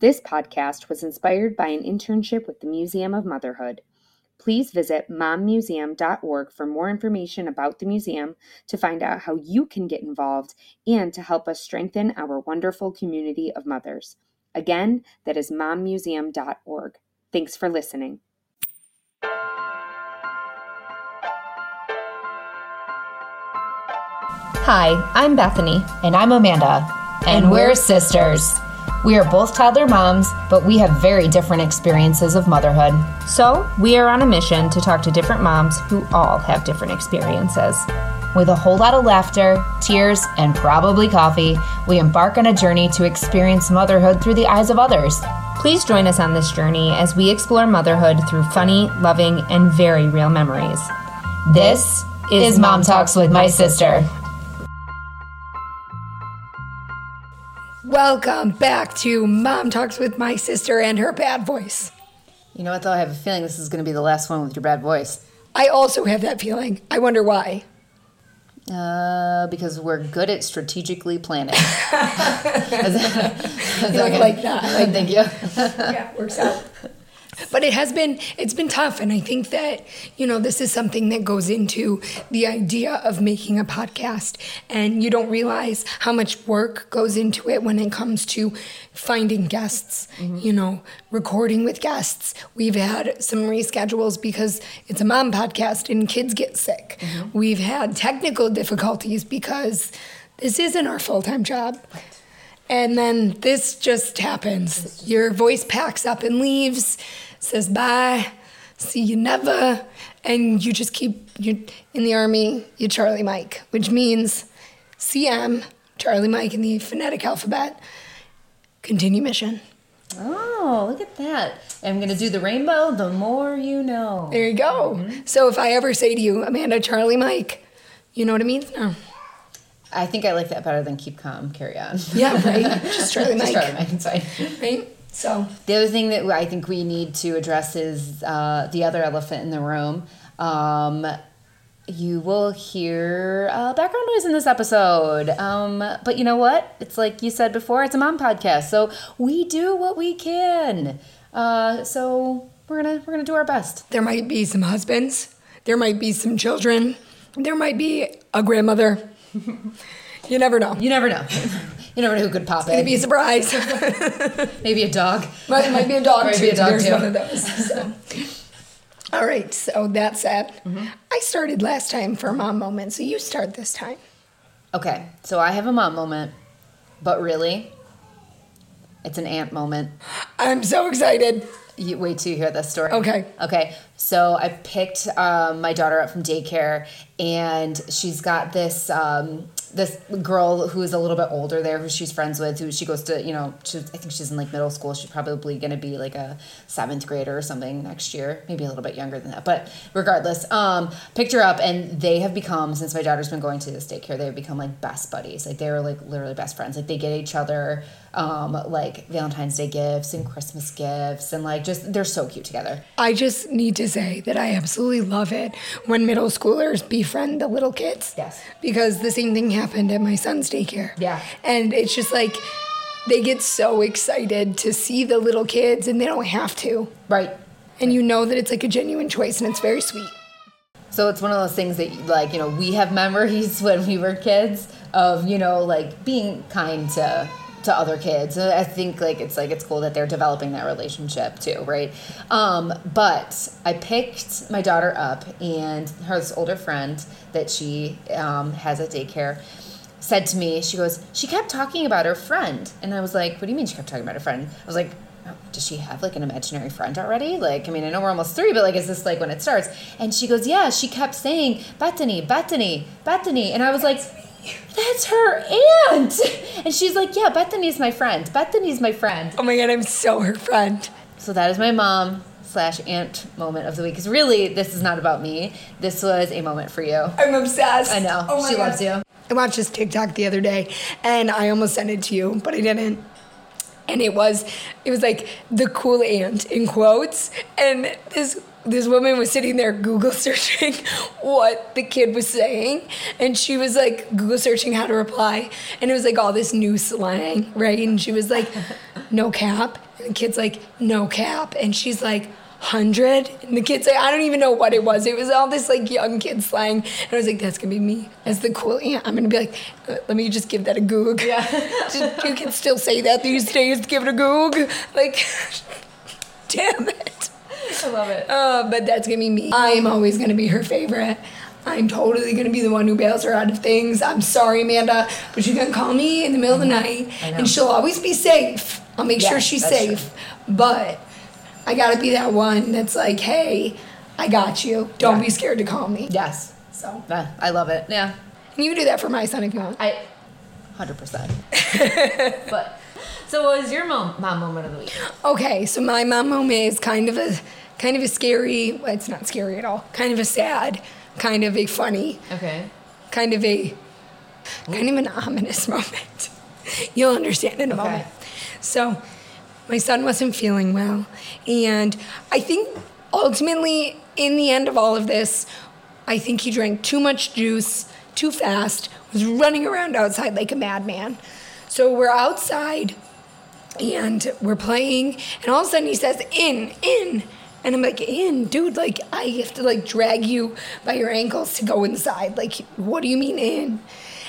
This podcast was inspired by an internship with the Museum of Motherhood. Please visit mommuseum.org for more information about the museum, to find out how you can get involved, and to help us strengthen our wonderful community of mothers. Again, that is mommuseum.org. Thanks for listening. Hi, I'm Bethany. And I'm Amanda. And, And we're we're sisters. We are both toddler moms, but we have very different experiences of motherhood. So, we are on a mission to talk to different moms who all have different experiences. With a whole lot of laughter, tears, and probably coffee, we embark on a journey to experience motherhood through the eyes of others. Please join us on this journey as we explore motherhood through funny, loving, and very real memories. This is Mom Talks with my sister. Welcome back to Mom Talks with my sister and her bad voice. You know what, though? I have a feeling this is going to be the last one with your bad voice. I also have that feeling. I wonder why. Uh, because we're good at strategically planning. Look like that. Like, Thank you. yeah, works out. But it has been it's been tough and I think that you know this is something that goes into the idea of making a podcast and you don't realize how much work goes into it when it comes to finding guests, mm-hmm. you know, recording with guests. We've had some reschedules because it's a mom podcast and kids get sick. Mm-hmm. We've had technical difficulties because this isn't our full-time job. And then this just happens. Your voice packs up and leaves, says bye, see you never, and you just keep you in the army, you Charlie Mike, which means CM, Charlie Mike in the phonetic alphabet, continue mission. Oh, look at that. I'm going to do the rainbow, the more you know. There you go. Mm-hmm. So if I ever say to you, Amanda, Charlie Mike, you know what it means? No. I think I like that better than keep calm, carry on. Yeah, right. Just Charlie Just Mike. Charlie Mike, it's fine. Right? So The other thing that I think we need to address is uh, the other elephant in the room. Um, you will hear uh, background noise in this episode. Um, but you know what? It's like you said before, it's a mom podcast. So we do what we can. Uh, so we're gonna we're gonna do our best. there might be some husbands, there might be some children, there might be a grandmother. you never know. You never know. you never know who could pop It'd in. be a surprise. Maybe a dog. It might be a dog Might too. be a dog There's too. one of those. So. All right. So that said, Mm-hmm. I started last time for mom moment. So you start this time. Okay, so I have a mom moment, but really, it's an aunt moment. I'm so excited. You wait till you hear this story. Okay. Okay. So I picked um, my daughter up from daycare, and she's got this um, this girl who is a little bit older there, who she's friends with, who she goes to, you know, she, I think she's in like middle school. She's probably going to be like a seventh grader or something next year, maybe a little bit younger than that. But regardless, um, picked her up, and they have become since my daughter's been going to this daycare, they have become like best buddies. Like they were like literally best friends. Like they get each other um, like Valentine's Day gifts and Christmas gifts, and like just they're so cute together. I just need to say that I absolutely love it when middle schoolers befriend the little kids. Yes. Because the same thing happened at my son's daycare. Yeah. And it's just like they get so excited to see the little kids and they don't have to. Right. And you know that it's like a genuine choice and it's very sweet. So it's one of those things that like, you know, we have memories when we were kids of, you know, like being kind to to other kids. I think like it's like it's cool that they're developing that relationship too, right? Um, but I picked my daughter up and her older friend that she um, has at daycare said to me, she goes, she kept talking about her friend. And I was like, what do you mean she kept talking about her friend? I was like, oh, does she have like an imaginary friend already? Like, I mean, I know we're almost three, but like, is this like when it starts? And she goes, yeah, she kept saying, Bethany, Bethany, Bethany. And I was like, that's her aunt. And she's like, yeah, Bethany's my friend. Bethany's my friend. Oh my god, I'm so her friend. So that is my mom slash aunt moment of the week. Because really, this is not about me. This was a moment for you. I'm obsessed. I know. Oh my she God. loves you. I watched this TikTok the other day and I almost sent it to you, but I didn't. And it was it was like the cool aunt in quotes. And this this woman was sitting there Google searching what the kid was saying, and she was like Google searching how to reply, and it was like all this new slang, right? And she was like, "No cap," and the kid's like, "No cap," and she's like. Hundred and the kid's like, I don't even know what it was. It was all this like young kid slang, and I was like, "That's gonna be me as the cool." Yeah, I'm gonna be like, "Uh, "Let me just give that a goog." Yeah, you can still say that these days. Give it a goog. Like, damn it. I love it. Uh, but that's gonna be me. I'm always gonna be her favorite. I'm totally gonna be the one who bails her out of things. I'm sorry, Amanda, but she's gonna call me in the middle of the night, and she'll always be safe. I'll make sure she's safe, but I gotta be that one that's like, hey, I got you. Don't Yeah. be scared to call me. Yes. So Yeah, I love it. Yeah. and you can do that for my son if you want. I, hundred percent. But so, what was your mom, mom moment of the week? Okay, so my mom moment is kind of a kind of a scary. Well, it's not scary at all. Kind of a sad. Kind of a funny. Okay. kind of a kind of an ominous moment. You'll understand in a Okay. moment. So, my son wasn't feeling well, and I think ultimately, in the end of all of this, I think he drank too much juice too fast, was running around outside like a madman. So we're outside and we're playing, and all of a sudden he says, "In, in," and I'm like, "In, dude! Like I have to like drag you by your ankles to go inside. Like, what do you mean in?"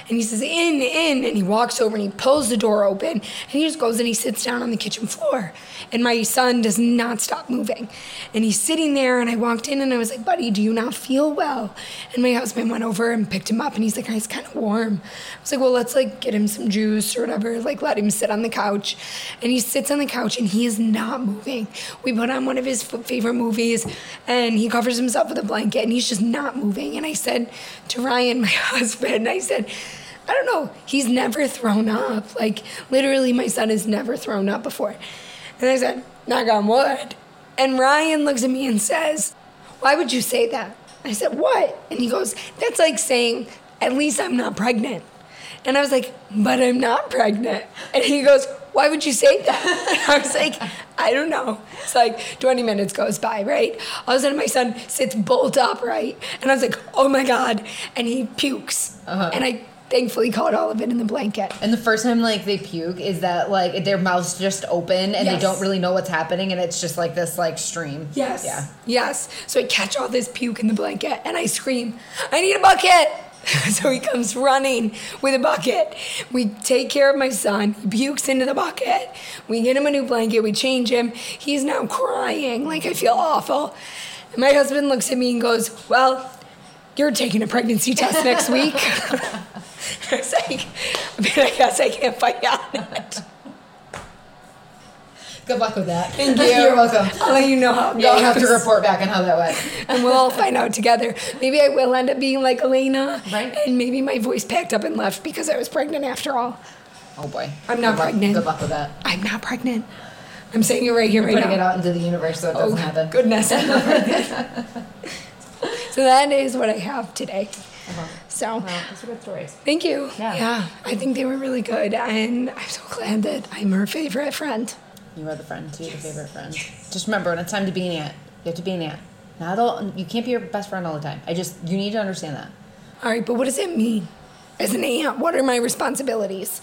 And he says, "In, in," and he walks over and he pulls the door open, and he just goes and he sits down on the kitchen floor, and my son does not stop moving, and he's sitting there, and I walked in and I was like, "Buddy, do you not feel well?" And my husband went over and picked him up, and he's like, "He's kind of warm." I was like, "Well, let's like get him some juice or whatever, like let him sit on the couch," and he sits on the couch and he is not moving. We put on one of his favorite movies, and he covers himself with a blanket, and he's just not moving. And I said to Ryan, my husband, I said. I don't know. He's never thrown up. Like, literally, my son has never thrown up before. And I said, knock on wood. And Ryan looks at me and says, Why would you say that? I said, What? And he goes, That's like saying, At least I'm not pregnant. And I was like, But I'm not pregnant. And he goes, Why would you say that? And I was like, I don't know. It's like 20 minutes goes by, right? All of a sudden, my son sits bolt upright. And I was like, Oh my God. And he pukes. Uh-huh. And I thankfully caught all of it in the blanket. And the first time like they puke is that like their mouth's just open and Yes. they don't really know what's happening and it's just like this like stream. Yes. Yeah. Yes. So I catch all this puke in the blanket and I scream, I need a bucket. so he comes running with a bucket. We take care of my son. He pukes into the bucket. We get him a new blanket. We change him. He's now crying. Like, I feel awful. And my husband looks at me and goes, Well, you're taking a pregnancy test next week. I was like, I mean, I guess I can't fight on it. Good luck with that. Thank you. You're welcome. I'll let you know how it Yeah, you have to report back on how that went. and we'll all find out together. Maybe I will end up being like Elena, Right. And maybe my voice packed up and left because I was pregnant after all. Oh boy. I'm not Good luck- pregnant. Good luck with that. I'm not pregnant. I'm saying it right here, right Putting now. it out into the universe so it doesn't oh happen. goodness, I'm not pregnant. so that is what I have today. Uh-huh. So Well, those are good stories. thank you. Yeah. yeah, I think they were really good, and I'm so glad that I'm her favorite friend. You are the friend. You're the favorite friend. Just remember, when it's time to be an aunt, you have to be an aunt. Not all. You can't be your best friend all the time. I just you need to understand that. All right, but what does it mean? As an aunt, what are my responsibilities?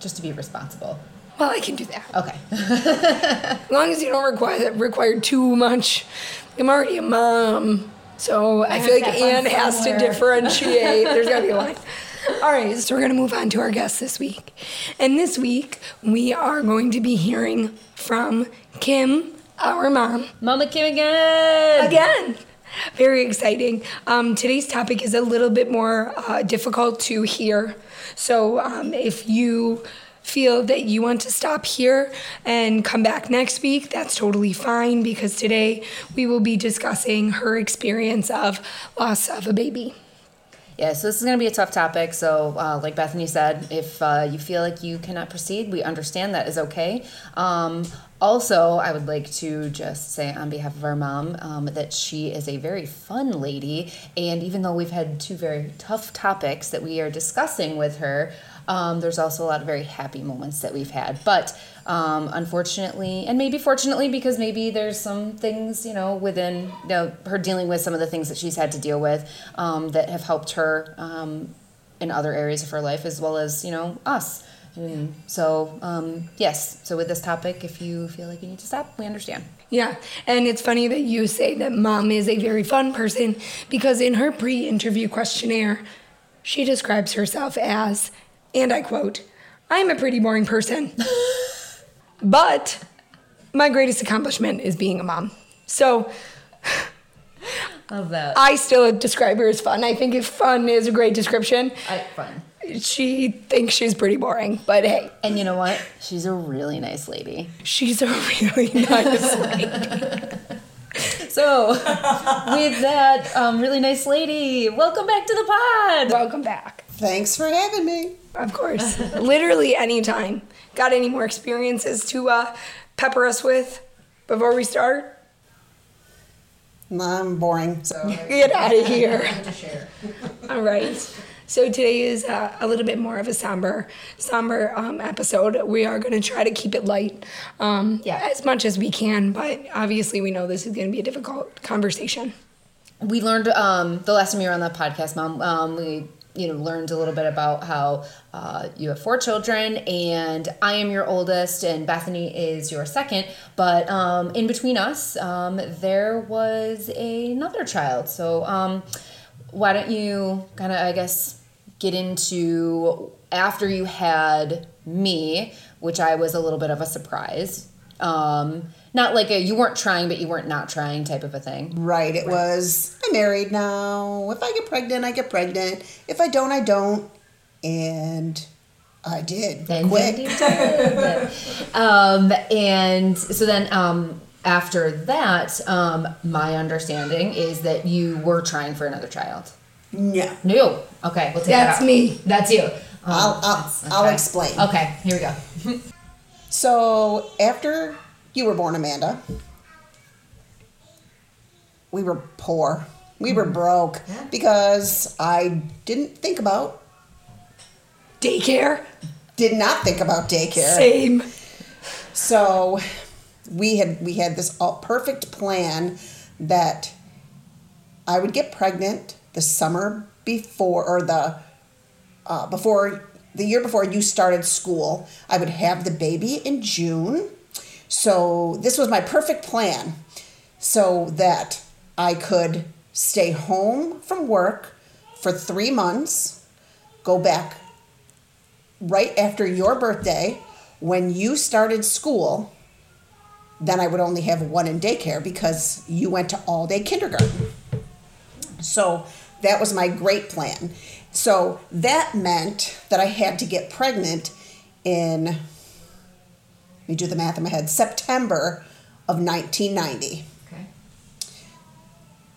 Just to be responsible. Well, I can do that. Okay. As long as you don't require require too much. I'm already a mom, so I, feel like Anne has to differentiate. There's gotta be a line. All right, so we're gonna move on to our guest this week, and this week we are going to be hearing from Kim, our mom, Mama Kim again. again. Very exciting. Um, today's topic is a little bit more uh, difficult to hear. So um, if you feel that you want to stop here and come back next week, that's totally fine because today we will be discussing her experience of loss of a baby. Yeah, so this is going to be a tough topic. So, uh, like Bethany said, if uh, you feel like you cannot proceed, we understand that is okay. Um, also, I would like to just say on behalf of our mom um, that she is a very fun lady. And even though we've had two very tough topics that we are discussing with her, um, there's also a lot of very happy moments that we've had. But Um, unfortunately, and maybe fortunately, because maybe there's some things, you know, within you know, her dealing with some of the things that she's had to deal with um, that have helped her um, in other areas of her life, as well as, you know, us. And so, um, yes, so with this topic, if you feel like you need to stop, we understand. Yeah, and it's funny that you say that mom is a very fun person because in her pre interview questionnaire, she describes herself as, and I quote, I'm a pretty boring person, but my greatest accomplishment is being a mom. So Love that. I still describe her as fun. I think if fun is a great description, I, fun. She thinks she's pretty boring, but hey, And you know what? She's a really nice lady. she's a really nice lady. So, with that um, really nice lady, welcome back to the pod. Welcome back. Thanks for having me. Of course. Literally anytime. Got any more experiences to uh, pepper us with before we start? I'm boring, so Get out of here. All right. So today is uh, a little bit more of a somber, somber um, episode. We are going to try to keep it light, um, Yeah. as much as we can. But obviously, we know this is going to be a difficult conversation. we learned um, the last time you were on the podcast, Mom. Um, we you know learned a little bit about how uh, you have four children, and I am your oldest, and Bethany is your second. But um, in between us, um, there was another child. So um, why don't you kind of, I guess, get into after you had me, which I was a little bit of a surprise. Um, not like a you weren't trying, but you weren't not trying type of a thing. right. It was I'm married now. If I get pregnant, I get pregnant. If I don't, I don't. And I did. Then Quick. did. um, and so then um, after that, um, my understanding is that you were trying for another child. No. No. Okay, we'll take That's that out. me. That's you. Um, I'll I'll, that's- I'll explain. Okay, here we go. So after you were born, Amanda, we were poor. We were broke because I didn't think about, Daycare? did not think about daycare. Same. So we had we had this all perfect plan that I would get pregnant the summer before or the uh, before the year before you started school. I would have the baby in June. So this was my perfect plan so that I could stay home from work for 3 months, go back right after your birthday when you started school then i would only have one in daycare because you went to all day kindergarten so that was my great plan so that meant that i had to get pregnant in let me do the math in my head september of 1990 Okay.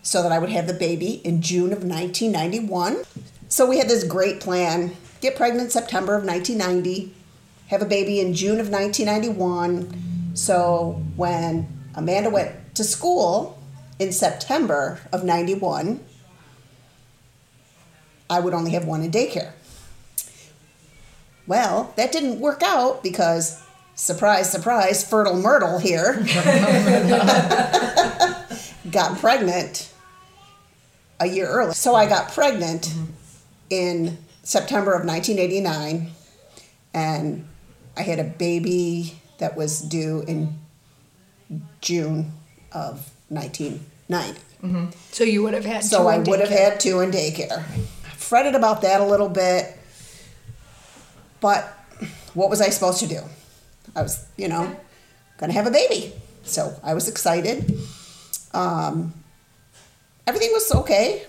so that I would have the baby in June of 1991. So we had this great plan get pregnant September of 1990, have a baby in June of 1991. So when Amanda went to school in September of 91, I would only have one in daycare. Well, that didn't work out because, surprise, surprise, Fertile Myrtle here got pregnant a year early. So I got pregnant mm-hmm. in September of 1989, and I had a baby that was due in June of 1990. Mm-hmm. So you would have had So I would have had two in daycare. Fretted about that a little bit, but what was I supposed to do? I was, you know, gonna have a baby. So I was excited. Um, everything was okay.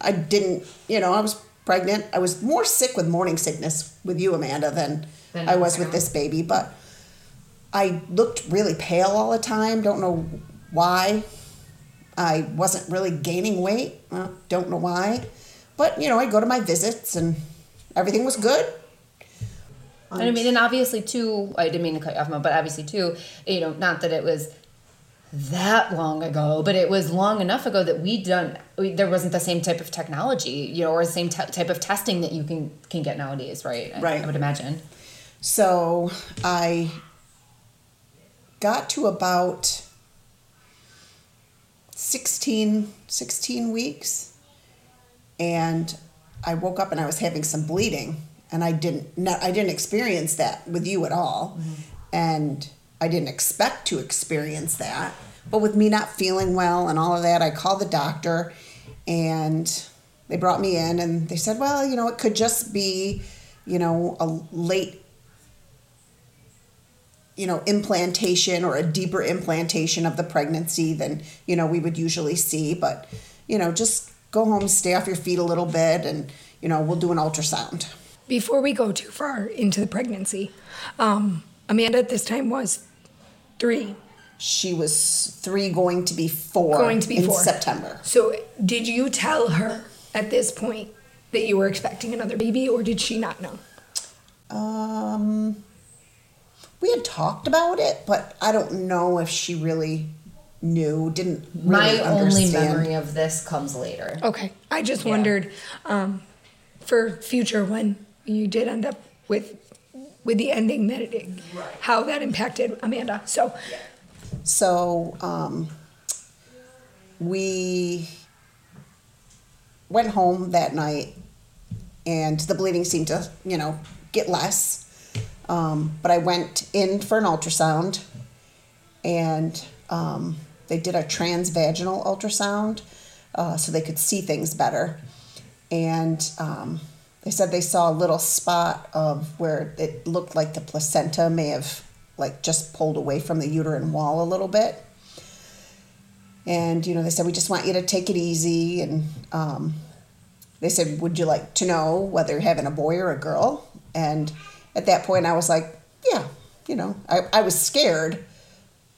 I didn't, you know, I was pregnant. I was more sick with morning sickness with you, Amanda, than Than I was with this baby, but I looked really pale all the time. Don't know why. I wasn't really gaining weight. Well, don't know why. But, you know, I'd go to my visits and everything was good. And I mean, and obviously too. I didn't mean to cut you off, Mom, but obviously too. You know, not that it was that long ago, but it was long enough ago that we done. We, there wasn't the same type of technology, you know, or the same t- type of testing that you can can get nowadays, right? I- Right. I would imagine. So I got to about 16, 16 weeks, and I woke up and I was having some bleeding, and I didn't no, I didn't experience that with you at all, mm-hmm. and I didn't expect to experience that. But with me not feeling well and all of that, I called the doctor, and they brought me in, and they said, well, you know, it could just be, you know, a late you know implantation or a deeper implantation of the pregnancy than you know we would usually see. But you know just go home stay off your feet a little bit and you know we'll do an ultrasound Before we go too far into the pregnancy, um, Amanda at this time was three. she was three going to be four Going to be in four. september So, did you tell her at this point that you were expecting another baby, or did she not know? um we had talked about it but i don't know if she really knew didn't really My only memory of this comes later. Okay, I just Yeah. wondered um, for future when you did end up with with the ending that it, how that impacted Amanda. So, So um, we went home that night, and the bleeding seemed to, you know, get less. Um, but I went in for an ultrasound, and um, they did a transvaginal ultrasound uh, so they could see things better. And um, they said they saw a little spot of where it looked like the placenta may have like just pulled away from the uterine wall a little bit. And you know, they said we just want you to take it easy. And um, they said, would you like to know whether you're having a boy or a girl? And at that point, I was like, yeah, you know, I, I was scared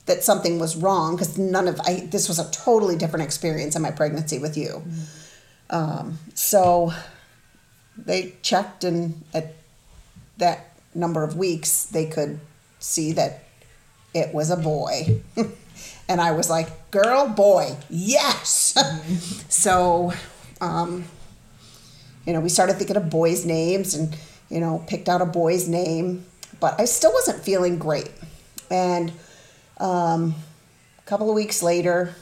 that something was wrong because none of I this was a totally different experience in my pregnancy with you. Um, so they checked, and at that number of weeks, they could see that it was a boy. and I was like, girl, boy, yes. so, um, you know, we started thinking of boys' names and, you know, picked out a boy's name, but I still wasn't feeling great. And um, a couple of weeks later,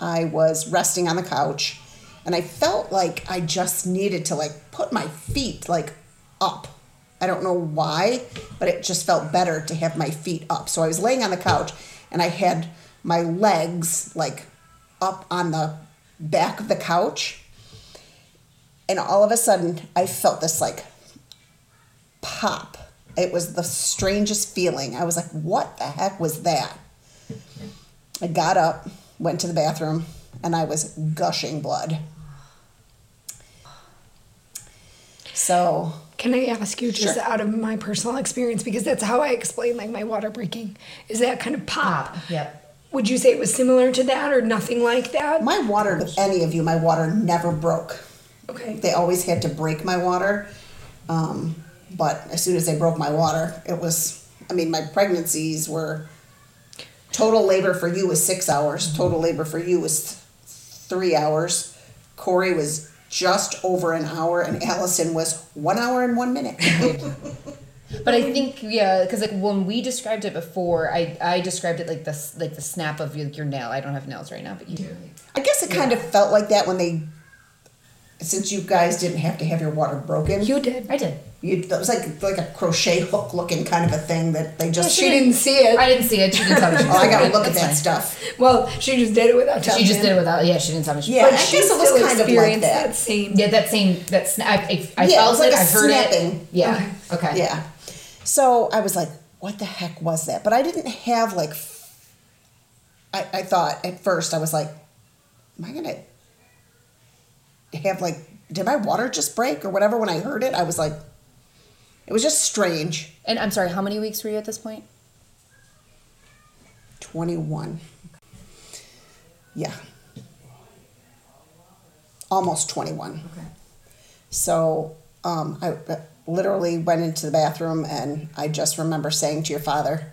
I was resting on the couch and I felt like I just needed to like put my feet like up. I don't know why, but it just felt better to have my feet up. So I was laying on the couch and I had my legs like up on the back of the couch. And all of a sudden, I felt this like pop. It was the strangest feeling. I was like, what the heck was that? I got up, went to the bathroom, and I was gushing blood. So, can I ask you just Sure. out of my personal experience because that's how I explain like my water breaking is that kind of pop. Yep. Would you say it was similar to that or nothing like that? my water, with any of you, my water never broke. Okay. They always had to break my water. Um, but as soon as they broke my water, it was, I mean, my pregnancies were total labor for you was six hours, mm-hmm. total labor for you was th- three hours. Corey was just over an hour, and mm-hmm. Allison was one hour and one minute. But I think yeah, because like when we described it before, I I described it like this like the snap of your, your nail. I don't have nails right now, but you do. I guess it kind of felt like that when they, since you guys didn't have to have your water broken. You did. I did. You, it was like like a crochet hook looking kind of a thing that they just. She didn't see it. I didn't see it. She didn't tell me. She Oh, I gotta look at That's that fine. stuff. Well, she just did it without telling She just you. did it without. Yeah, she didn't tell me. She, Yeah, But I she guess it was still kind of like experienced that. that same. Yeah, that same that sna- I, I, I Yeah, it felt was like it. a I've heard snapping. it. Yeah. Okay. Yeah. So I was like, what the heck was that? But I didn't have like, f- I, I thought at first, I was like, am I to have like, did my water just break or whatever? When I heard it, I was like, it was just strange. And I'm sorry. How many weeks were you at this point? 21. Yeah. Almost 21. Okay. So um, I literally went into the bathroom and I just remember saying to your father,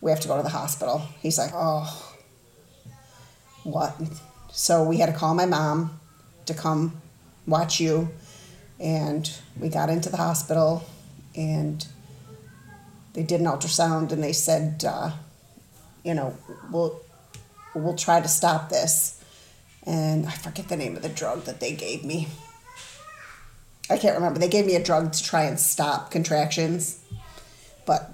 we have to go to the hospital. He's like, oh, what? So we had to call my mom to come watch you. And we got into the hospital and they did an ultrasound and they said uh, you know, we'll we'll try to stop this. And I forget the name of the drug that they gave me. I can't remember. They gave me a drug to try and stop contractions. But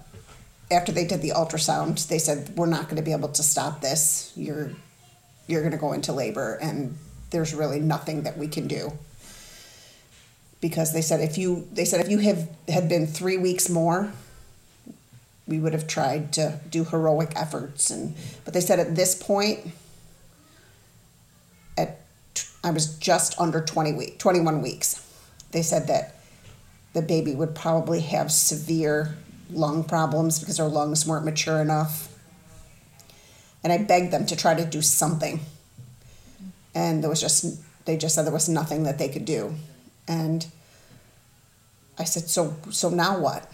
after they did the ultrasound, they said we're not going to be able to stop this. You're you're going to go into labor and there's really nothing that we can do. Because they said if you they said if you have had been 3 weeks more, we would have tried to do heroic efforts and but they said at this point at I was just under 20 week 21 weeks. They said that the baby would probably have severe lung problems because her lungs weren't mature enough. And I begged them to try to do something. And there was just they just said there was nothing that they could do. And I said, "So so now what?"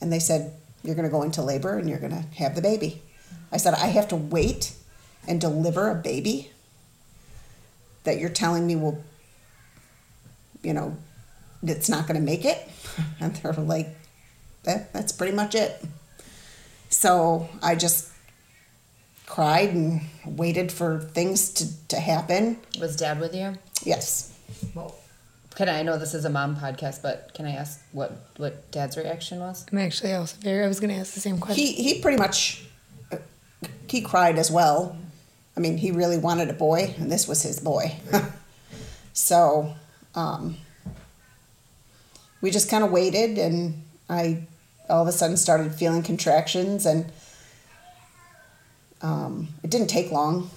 And they said, "You're going to go into labor and you're going to have the baby." I said, "I have to wait and deliver a baby that you're telling me will you know, it's not going to make it?" And they're like, that, that's pretty much it. So I just cried and waited for things to, to happen. Was dad with you? Yes. Well, can I, I know this is a mom podcast, but can I ask what what dad's reaction was? I'm actually also very. I was going to ask the same question. He, he pretty much, uh, he cried as well. I mean, he really wanted a boy, and this was his boy. so, um, we just kind of waited, and I all of a sudden started feeling contractions, and um, it didn't take long.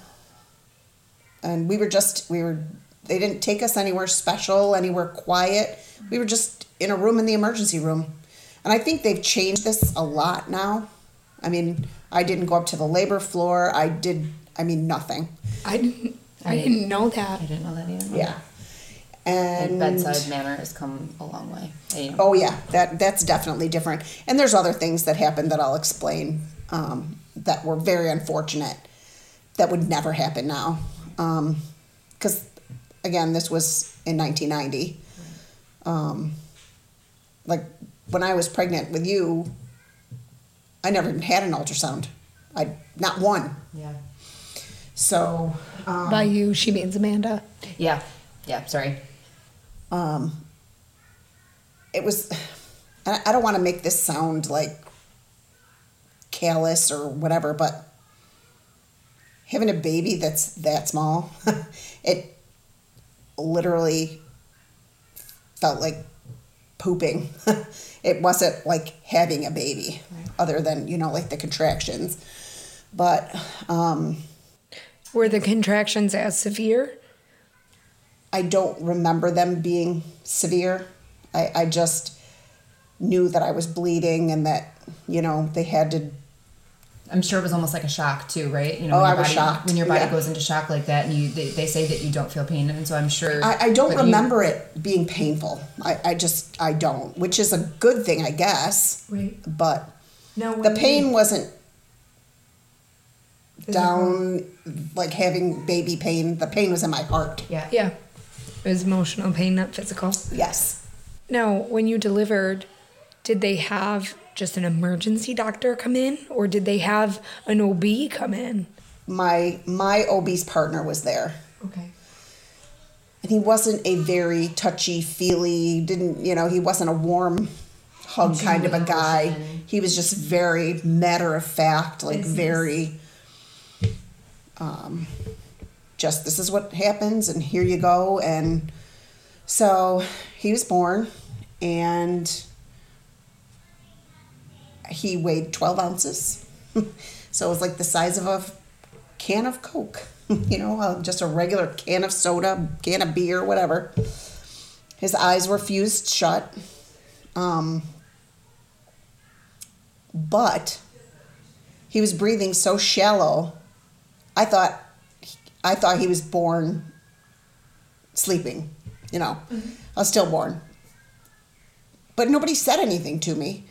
And we were just, we were, they didn't take us anywhere special, anywhere quiet. We were just in a room in the emergency room. And I think they've changed this a lot now. I mean, I didn't go up to the labor floor. I did, I mean, nothing. I didn't. I didn't know that. I didn't know that either. Yeah. And And bedside manner has come a long way. Oh yeah, that that's definitely different. And there's other things that happened that I'll explain um, that were very unfortunate. That would never happen now, because again, this was in 1990. Um, like when I was pregnant with you, I never even had an ultrasound. I not one. Yeah. So um, By you, she means Amanda. Yeah. Yeah. Sorry. um, it was I I don't want to make this sound like callous or whatever, but having a baby that's that small, it literally felt like pooping. it wasn't like having a baby, other than you know like the contractions. But um, Were the contractions as severe? I don't remember them being severe. I, I just knew that I was bleeding and that, you know, they had to. I'm sure it was almost like a shock too, right? You know, Oh, when I your was body, shocked, When your body yeah. goes into shock like that, and you they, they say that you don't feel pain, and so I'm sure. I, I don't but you- remember it being painful. I, I just, I don't, which is a good thing, I guess. Right. But No. the pain wasn't down like having baby pain. The pain was in my heart. yeah. Yeah. It was emotional pain, not physical. Yes. Now, when you delivered, did they have just an emergency doctor come in, or did they have an OB come in? My my OB's partner was there. Okay. and he wasn't a very touchy feely didn't you know he wasn't a warm hug kind of a guy he was just very matter of fact like very um just this is what happens and here you go and so he was born and he weighed 12 ounces. So it was like the size of a can of coke you know uh, just a regular can of soda can of beer whatever. His eyes were fused shut. Um, but he was breathing so shallow i thought i thought he was born sleeping you know i was stillborn. But nobody said anything to me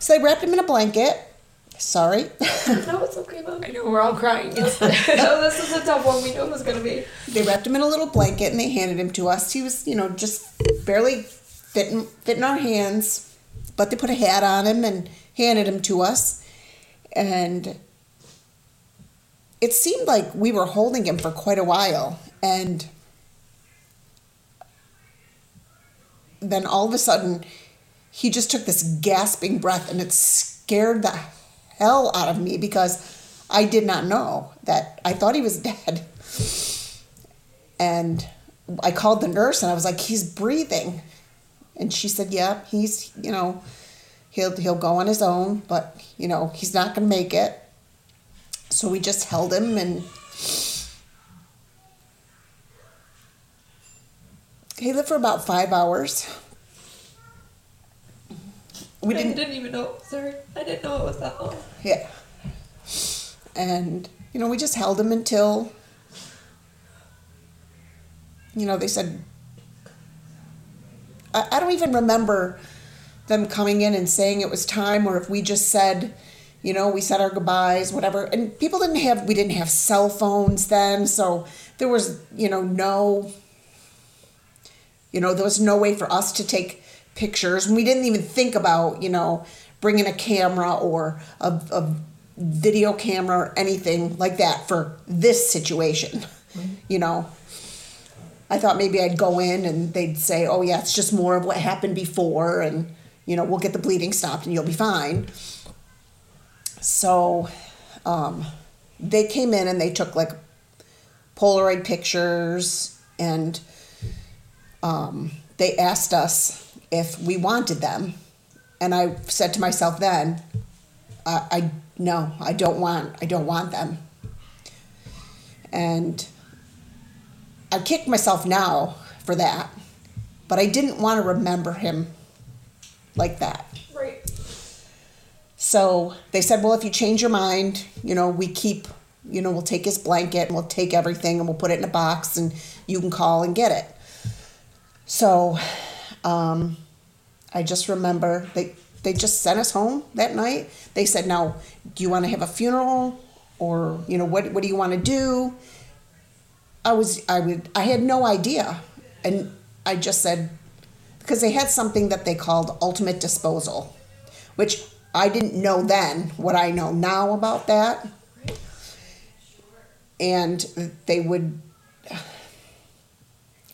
so they wrapped him in a blanket sorry No, it's okay, Mom. I know we're all crying. It's, oh, this is a tough one. We know it was gonna be. they wrapped him in a little blanket and they handed him to us. He was, you know, just barely fitting fitting our hands, but they put a hat on him and handed him to us. And it seemed like we were holding him for quite a while. And then all of a sudden, he just took this gasping breath and it scared the hell out of me because I did not know that I thought he was dead. And I called the nurse and I was like, he's breathing. And she said, yeah, he's, you know, he'll, he'll go on his own, but, you know, he's not going to make it. So we just held him and he lived for about five hours. We didn't, didn't even know. Sorry, I didn't know it was that long. yeah. And, you know, we just held him until, you know, they said, I, I don't even remember them coming in and saying it was time or if we just said, you know, we said our goodbyes, whatever. And people didn't have, we didn't have cell phones then. So there was, you know, no, you know, there was no way for us to take pictures. And we didn't even think about, you know, bringing a camera or a, a video camera or anything like that for this situation, you know. I thought maybe I'd go in and they'd say, oh, yeah, it's just more of what happened before, and, you know, we'll get the bleeding stopped and you'll be fine. So um, they came in and they took like Polaroid pictures and um, they asked us if we wanted them. And I said to myself then, I, I no, I don't want, I don't want them. And I kick myself now for that, but I didn't want to remember him like that. Right. So they said, well, if you change your mind, you know, we keep, you know, we'll take his blanket and we'll take everything and we'll put it in a box and you can call and get it. So um, I just remember they, they just sent us home that night. They said, now, do you want to have a funeral or, you know, what, what do you want to do? I was, I would, I had no idea. And I just said, because they had something that they called ultimate disposal, which I didn't know then what I know now about that. And they would,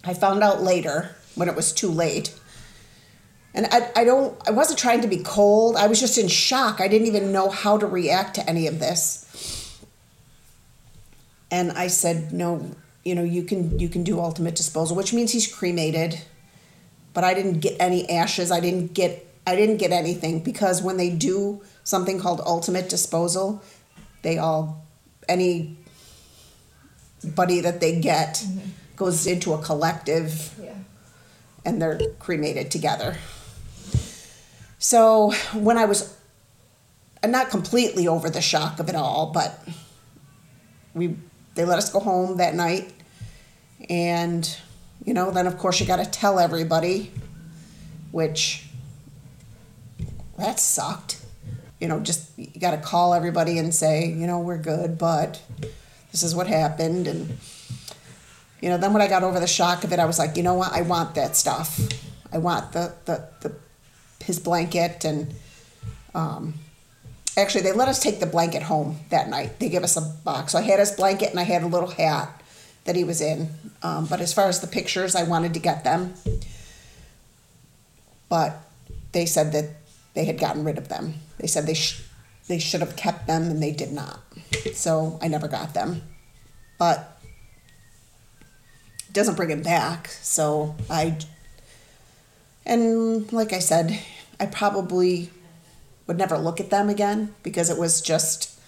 I found out later when it was too late. And I, I don't, I wasn't trying to be cold. I was just in shock. I didn't even know how to react to any of this. And I said, no, you know, you can, you can do ultimate disposal, which means he's cremated. But I didn't get any ashes. I didn't get I didn't get anything because when they do something called ultimate disposal, they all any buddy that they get mm-hmm. goes into a collective Yeah. And they're cremated together. So when I was uh, not completely over the shock of it all, but we they let us go home that night, and you know then of course you got to tell everybody, which that sucked. You know, just you got to call everybody and say, you know, we're good, but this is what happened, and you know, then when I got over the shock of it, I was like, you know what, I want that stuff. I want the the, the his blanket and um, actually they let us take the blanket home that night. They gave us a box. So I had his blanket and I had a little hat that he was in. Um, but as far as the pictures, I wanted to get them. But they said that they had gotten rid of them. They said they sh- they should have kept them and they did not. So I never got them. But doesn't bring him back. So I and like I said, I probably would never look at them again because it was just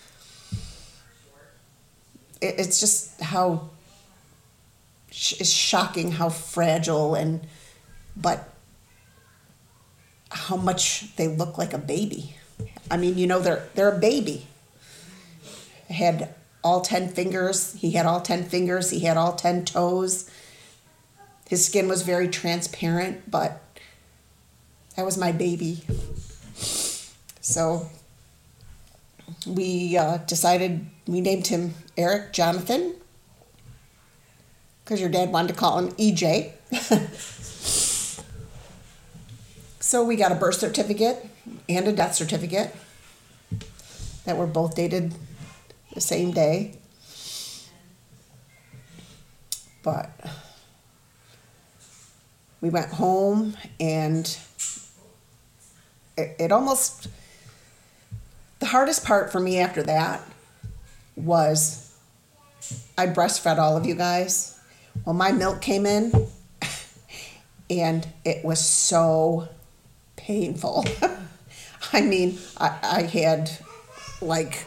it, it's just how it's shocking how fragile and but how much they look like a baby. I mean, you know, they're they're a baby. Had all ten fingers. He had all ten fingers. He had all ten toes. His skin was very transparent, but that was my baby. So we uh, decided we named him Eric Jonathan because your dad wanted to call him EJ. so we got a birth certificate and a death certificate that were both dated the same day. but we went home and it, it almost the hardest part for me after that was I breastfed all of you guys. Well, my milk came in and it was so painful. I mean, I, I had like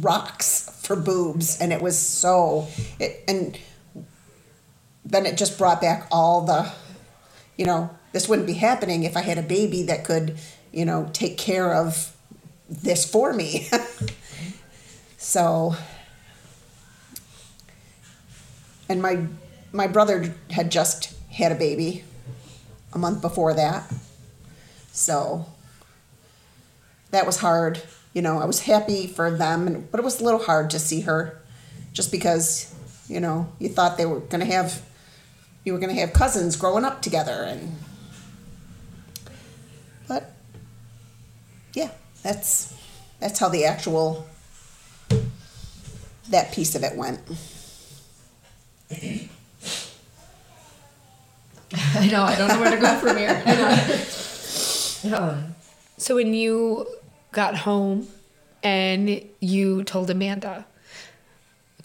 rocks for boobs and it was so it and then it just brought back all the you know this wouldn't be happening if i had a baby that could you know take care of this for me. So and my my brother had just had a baby a month before that. So that was hard you know i was happy for them but it was a little hard to see her just because you know you thought they were going to have you were going to have cousins growing up together and but yeah that's that's how the actual that piece of it went I know. I don't know where to go from here. Um, So when you got home and you told Amanda,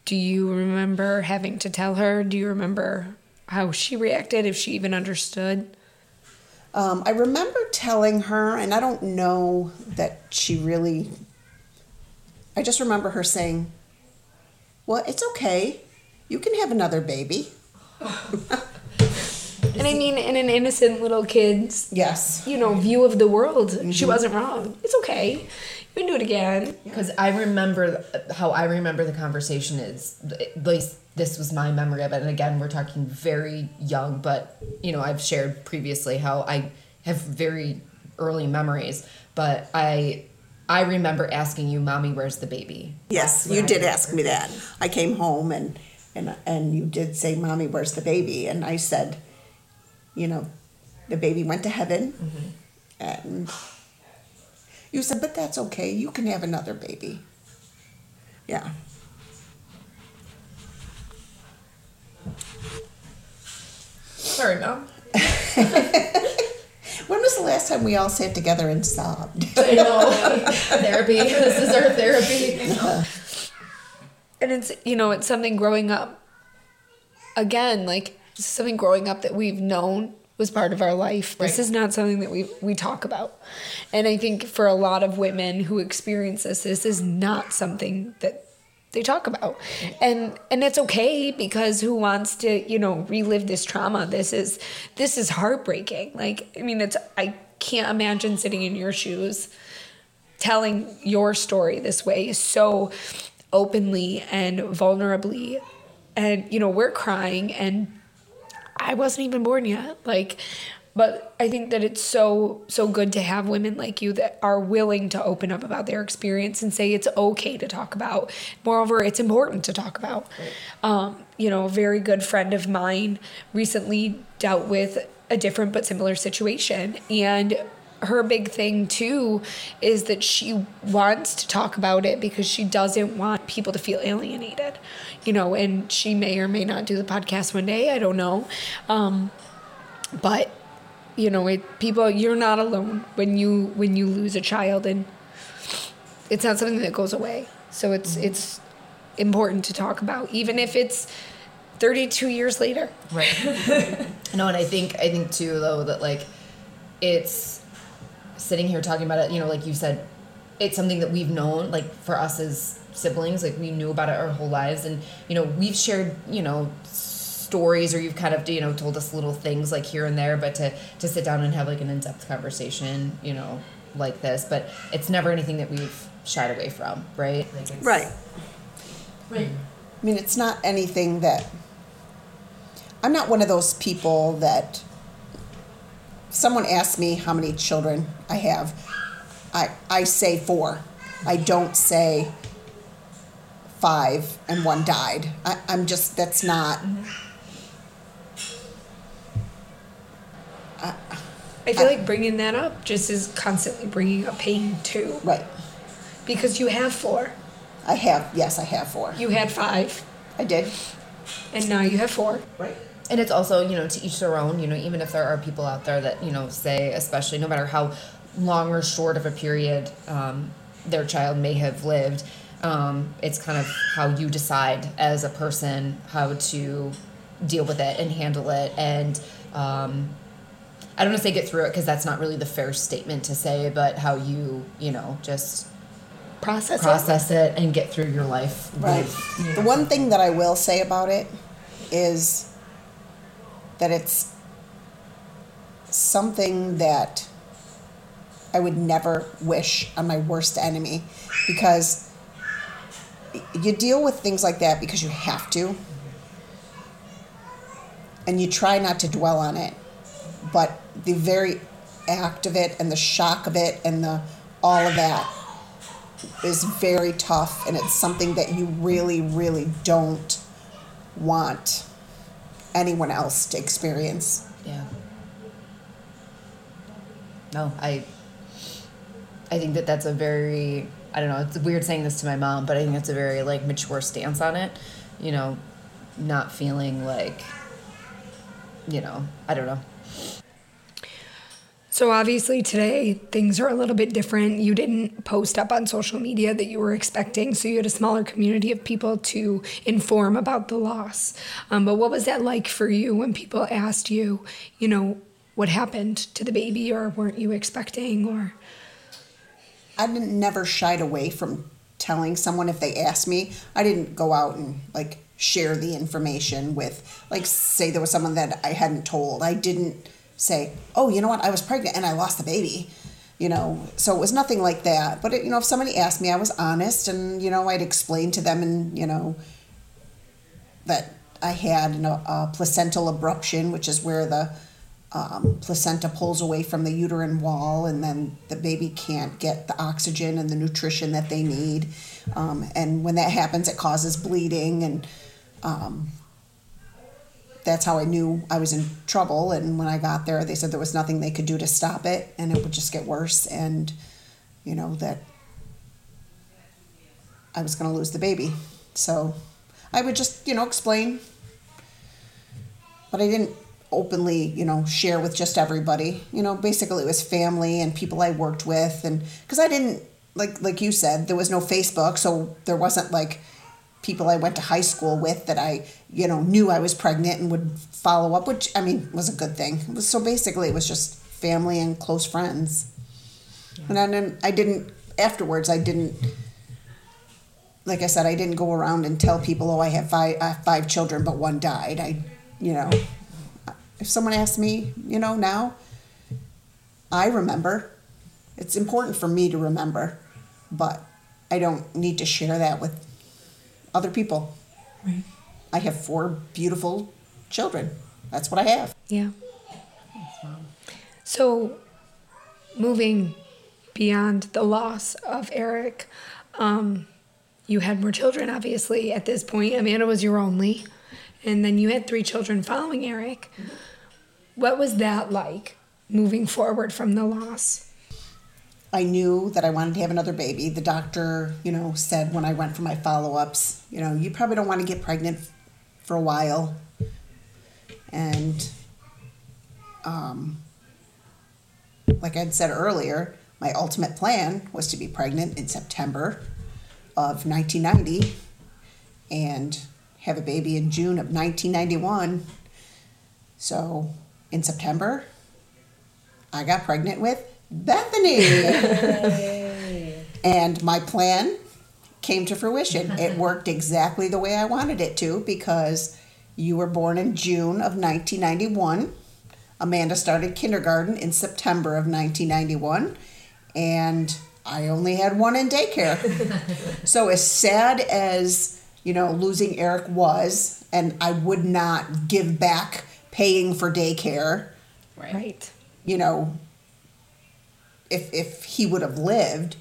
do you remember having to tell her? Do you remember how she reacted, if she even understood? Um, I remember telling her, and I don't know that she really. I just remember her saying, "Well, it's okay. You can have another baby." And I mean, in an innocent little kid's, Yes. you know, view of the world, she mm-hmm. wasn't wrong. It's okay. You can do it again. Because I remember how I remember the conversation is at least this was my memory of it. And again, we're talking very young, but you know, I've shared previously how I have very early memories. But I I remember asking you, Mommy, where's the baby? Yes, you did ask me that. I came home and and and you did say, "Mommy, where's the baby?" And I said, "You know, the baby went to heaven." Mm-hmm. And you said, "But that's okay. You can have another baby." Yeah. Sorry, Mom. When was the last time we all sat together and sobbed? I know. therapy. This is our therapy. And it's, you know, it's something growing up. Again, like, it's something growing up that we've known was part of our life. This Right. is not something that we we talk about. And I think for a lot of women who experience this, this is not something that they talk about. And and it's okay because who wants to, you know, relive this trauma? This is this is heartbreaking. Like, I mean, it's I can't imagine sitting in your shoes telling your story this way so openly and vulnerably and you know we're crying and i wasn't even born yet like but i think that it's so so good to have women like you that are willing to open up about their experience and say it's okay to talk about. Moreover it's important to talk about. Um, you know a very good friend of mine recently dealt with a different but similar situation and her big thing too is that she wants to talk about it because she doesn't want people to feel alienated you know and she may or may not do the podcast one day i don't know. Um, but you know it people you're not alone when you when you lose a child and it's not something that goes away. So it's it's important to talk about even if it's 32 years later. Right. no, and I think I think too though that like it's sitting here talking about it, you know, like you said, it's something that we've known, like for us as siblings, like we knew about it our whole lives and you know, we've shared, you know, stories or you've kind of, you know, told us little things like here and there, but to to sit down and have like an in-depth conversation, you know, like this, but it's never anything that we've shied away from, right? Like it's, Right. Right. I mean, it's not anything that. I'm not one of those people that. Someone asks me how many children I have. I, I say four. I don't say five and one died. I, I'm just, that's not. Mm-hmm. i feel like bringing that up just is constantly bringing up pain too Right. because you have four I have, yes, I have four. you had five I did. And now you have four. Right. And it's also, you know, to each their own, you know, even if there are people out there that, you know, say, especially no matter how long or short of a period um, their child may have lived, um, it's kind of how you decide as a person how to deal with it and handle it. And um, I don't want to say get through it because that's not really the fair statement to say, but how you, you know, just Process, it. process it and get through your life. Right. with, you The one thing that I will say about it is that it's something that I would never wish on my worst enemy because you deal with things like that because you have to and you try not to dwell on it but the very act of it and the shock of it and the all of that is very tough and it's something that you really really don't want anyone else to experience Yeah. No, I. I think that that's a very. I don't know. It's weird saying this to my mom, but I think that's a very like mature stance on it. You know, not feeling like. You know, I don't know. So obviously today things are a little bit different. You didn't post up on social media that you were expecting, so you had a smaller community of people to inform about the loss. Um, but what was that like for you when people asked you, you know, what happened to the baby, or weren't you expecting, or I didn't never shied away from telling someone if they asked me. I didn't go out and like share the information with like say there was someone that I hadn't told. I didn't say, "Oh, you know what? I was pregnant and I lost the baby." You know, so it was nothing like that. But it, you know, if somebody asked me, I was honest and you know, I'd explain to them and, you know, that I had an, a placental abruption, which is where the um, placenta pulls away from the uterine wall, and then the baby can't get the oxygen and the nutrition that they need. Um, and when that happens, it causes bleeding, and um, that's how I knew I was in trouble. And when I got there, they said there was nothing they could do to stop it, and it would just get worse, and you know that I was going to lose the baby. So I would just, you know, explain but I didn't openly, you know, share with just everybody. You know, basically it was family and people I worked with, and because I didn't like like you said, there was no Facebook, so there wasn't like people I went to high school with that I, you know, knew I was pregnant and would follow up, which I mean was a good thing. It was, so basically, it was just family and close friends. And then I didn't afterwards. I didn't. Like I said, I didn't go around and tell people, "Oh, I have five, I have five children, but one died." I, you know, if someone asks me, you know, now, I remember. It's important for me to remember, but I don't need to share that with other people. Right. I have four beautiful children. That's what I have. Yeah. So, moving beyond the loss of Eric, um, you had more children, obviously, at this point. Amanda was your only. And then you had three children following Eric. What was that like, moving forward from the loss? I knew that I wanted to have another baby. The doctor, you know, said when I went for my follow ups, you know, you probably don't want to get pregnant for a while. And, um, like I'd said earlier, my ultimate plan was to be pregnant in September of 1990 and have a baby in June of 1991. So in September, I got pregnant with Bethany. and my plan came to fruition. It worked exactly the way I wanted it to because you were born in June of 1991. Amanda started kindergarten in September of 1991. And I only had one in daycare. so, as sad as, you know, losing Eric was, and I would not give back paying for daycare, Right. you know, if if he would have lived.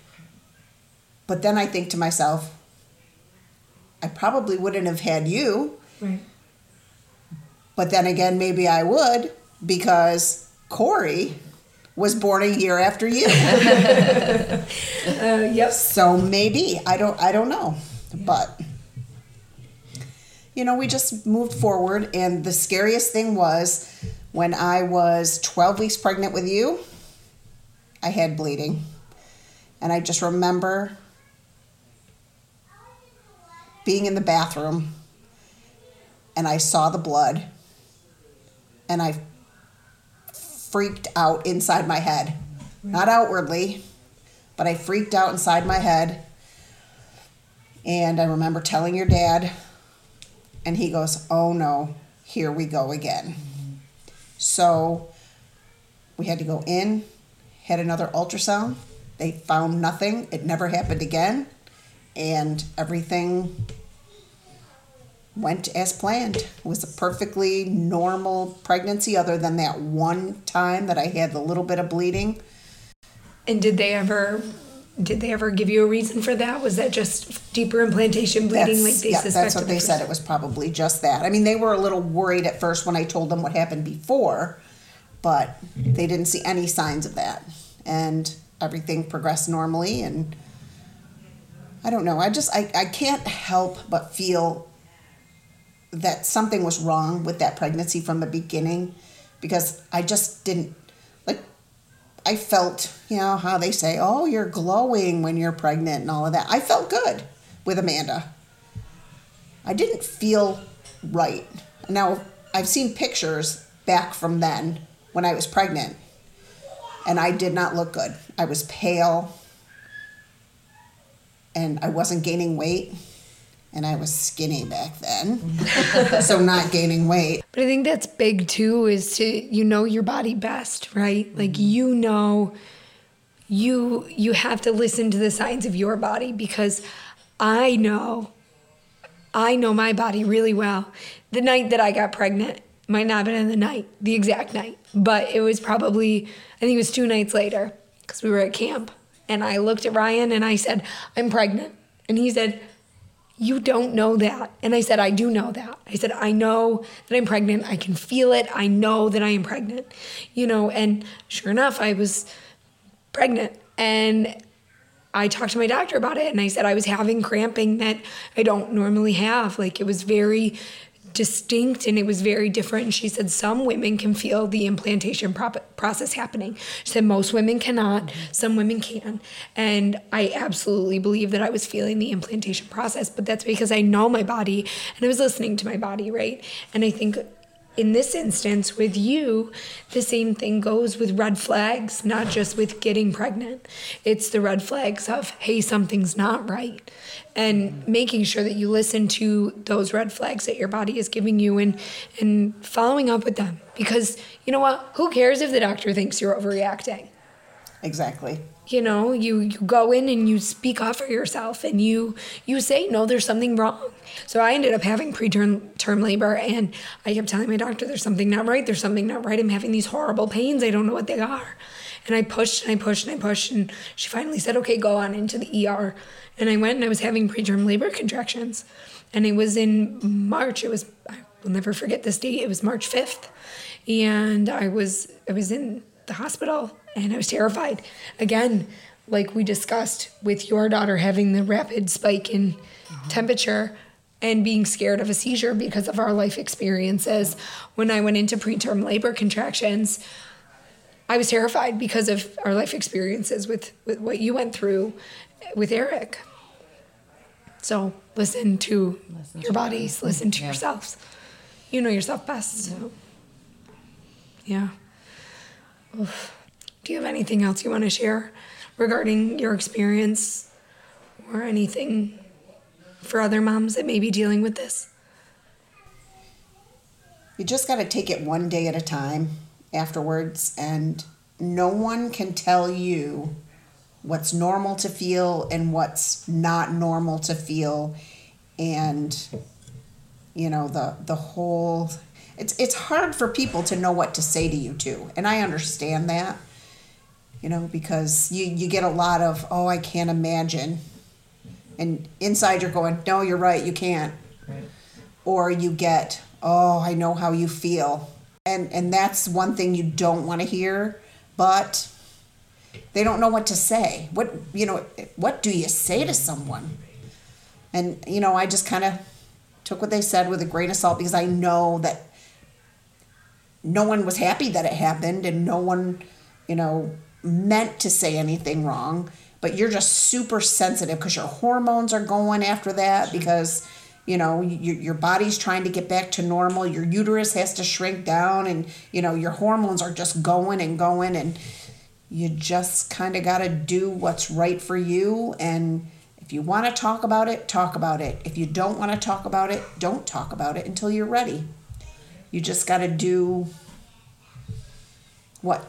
But then I think to myself, I probably wouldn't have had you. Right. But then again, maybe I would because Corey was born a year after you. Uh, yep. so maybe I don't I don't know, but you know, we just moved forward. And the scariest thing was when I was 12 weeks pregnant with you, I had bleeding. And I just remember being in the bathroom and I saw the blood and I freaked out inside my head. Not outwardly, but I freaked out inside my head. And I remember telling your dad, and he goes, Oh no, here we go again. So we had to go in, had another ultrasound. They found nothing, it never happened again, and everything went as planned. It was a perfectly normal pregnancy, other than that one time that I had the little bit of bleeding. And did they ever did they ever give you a reason for that? Was that just deeper implantation bleeding That's, like they yeah, suspected? that's what they said. It was probably just that. I mean, they were a little worried at first when I told them what happened before, but mm-hmm. they didn't see any signs of that. And everything progressed normally. And I don't know. I just, I, I can't help but feel that something was wrong with that pregnancy from the beginning because I just didn't, like, I felt, you know, how they say, oh, you're glowing when you're pregnant and all of that. I felt good with Amanda. I didn't feel right. Now, I've seen pictures back from then when I was pregnant, and I did not look good. I was pale, and I wasn't gaining weight, and I was skinny back then. so, not gaining weight. But I think that's big too is to you know your body best, right? Like mm-hmm. you know you you have to listen to the signs of your body because I know I know my body really well. The night that I got pregnant might not have been in the night, the exact night, but it was probably I think it was two nights later because we were at camp and I looked at Ryan and I said, "I'm pregnant." And he said, you don't know that. And I said, I do know that. I said, I know that I'm pregnant. I can feel it. I know that I am pregnant. You know, and sure enough, I was pregnant. And I talked to my doctor about it and I said I was having cramping that I don't normally have. Like it was very distinct and it was very different. And she said some women can feel the implantation prop- process happening. She said most women cannot, some women can. And I absolutely believe that I was feeling the implantation process, but that's because I know my body and I was listening to my body, right? And I think in this instance with you the same thing goes with red flags not just with getting pregnant. It's the red flags of hey something's not right. And making sure that you listen to those red flags that your body is giving you and and following up with them. Because you know what? Who cares if the doctor thinks you're overreacting Exactly. you know you you go in and you speak up for yourself and you you say no there's something wrong. So i ended up having preterm term labor and i kept telling my doctor there's something not right. There's something not right. I'm having these horrible pains. I don't know what they are. And i pushed and i pushed and i pushed and she finally said okay go on into the er and i went and i was having preterm labor contractions and it was in march. It was i will never forget this date. It was march 5th and i was i was in the hospital and I was terrified. Again, like we discussed with your daughter having the rapid spike in temperature and being scared of a seizure because of our life experiences. When I went into preterm labor contractions, I was terrified because of our life experiences with, with what you went through with Eric. So listen to your bodies, listen to yourselves. You know yourself best. So. Yeah. Do you have anything else you want to share regarding your experience or anything for other moms that may be dealing with this? You just got to take it one day at a time afterwards, and no one can tell you what's normal to feel and what's not normal to feel, and you know the the whole. It's it's hard for people to know what to say to you too, and I understand that. You know because you you get a lot of oh I can't imagine, and inside you're going no you're right you can't or you get oh i know how you feel and and that's one thing you don't want to hear but they don't know what to say what you know what do you say to someone and you know i just kind of took what they said with a grain of salt because I know that no one was happy that it happened and no one, you know, meant to say anything wrong. But you're just super sensitive because your hormones are going after that because, you know, your, your body's trying to get back to normal. Your uterus has to shrink down and, you know, your hormones are just going and going. And you just kind of got to do what's right for you. And if you want to talk about it, talk about it. If you don't want to talk about it, don't talk about it until you're ready. You just got to do what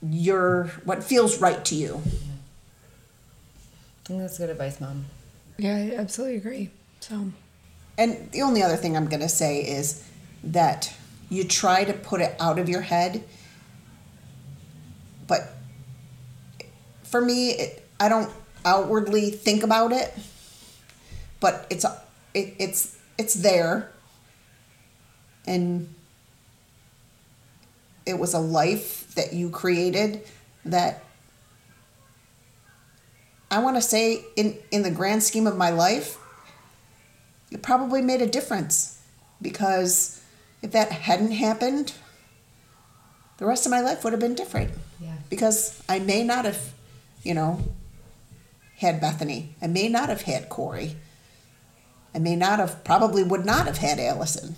your what feels right to you. I think that's good advice, Mom. Yeah, I absolutely agree. So, And the only other thing I'm going to say is that you try to put it out of your head. But for me, it, I don't outwardly think about it, but it's it, it's it's there. And it was a life that you created that I want to say in in the grand scheme of my life it probably made a difference because if that hadn't happened the rest of my life would have been different. Yeah. because I may not have you know had Bethany. I may not have had Corey. I may not have probably would not have had Allison